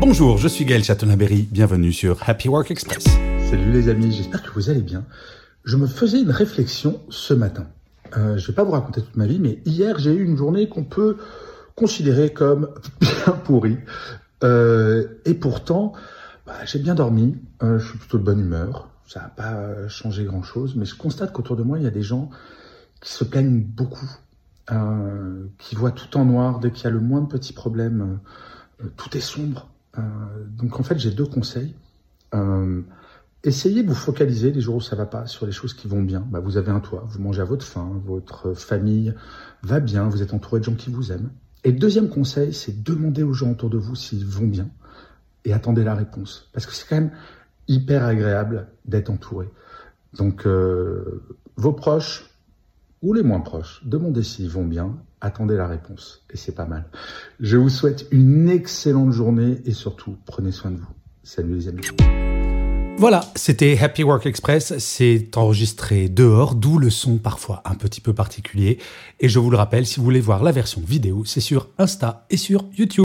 Bonjour, je suis Gaël Chatonaberry, bienvenue sur Happy Work Express. Salut les amis, j'espère que vous allez bien. Je me faisais une réflexion ce matin. Euh, je vais pas vous raconter toute ma vie, mais hier j'ai eu une journée qu'on peut considérer comme bien pourrie. Euh, et pourtant, bah, j'ai bien dormi, euh, je suis plutôt de bonne humeur, ça n'a pas changé grand-chose, mais je constate qu'autour de moi, il y a des gens qui se plaignent beaucoup, euh, qui voient tout en noir dès qu'il y a le moins de petits problèmes, euh, tout est sombre. Euh, donc en fait, j'ai deux conseils. Euh, essayez de vous focaliser les jours où ça va pas sur les choses qui vont bien. Bah, vous avez un toit, vous mangez à votre faim, votre famille va bien, vous êtes entouré de gens qui vous aiment. Et le deuxième conseil, c'est demander aux gens autour de vous s'ils vont bien et attendez la réponse. Parce que c'est quand même hyper agréable d'être entouré. Donc euh, vos proches ou les moins proches, demandez s'ils vont bien, attendez la réponse. Et c'est pas mal. Je vous souhaite une excellente journée et surtout, prenez soin de vous. Salut les amis. Voilà, c'était Happy Work Express. C'est enregistré dehors, d'où le son parfois un petit peu particulier. Et je vous le rappelle, si vous voulez voir la version vidéo, c'est sur Insta et sur YouTube.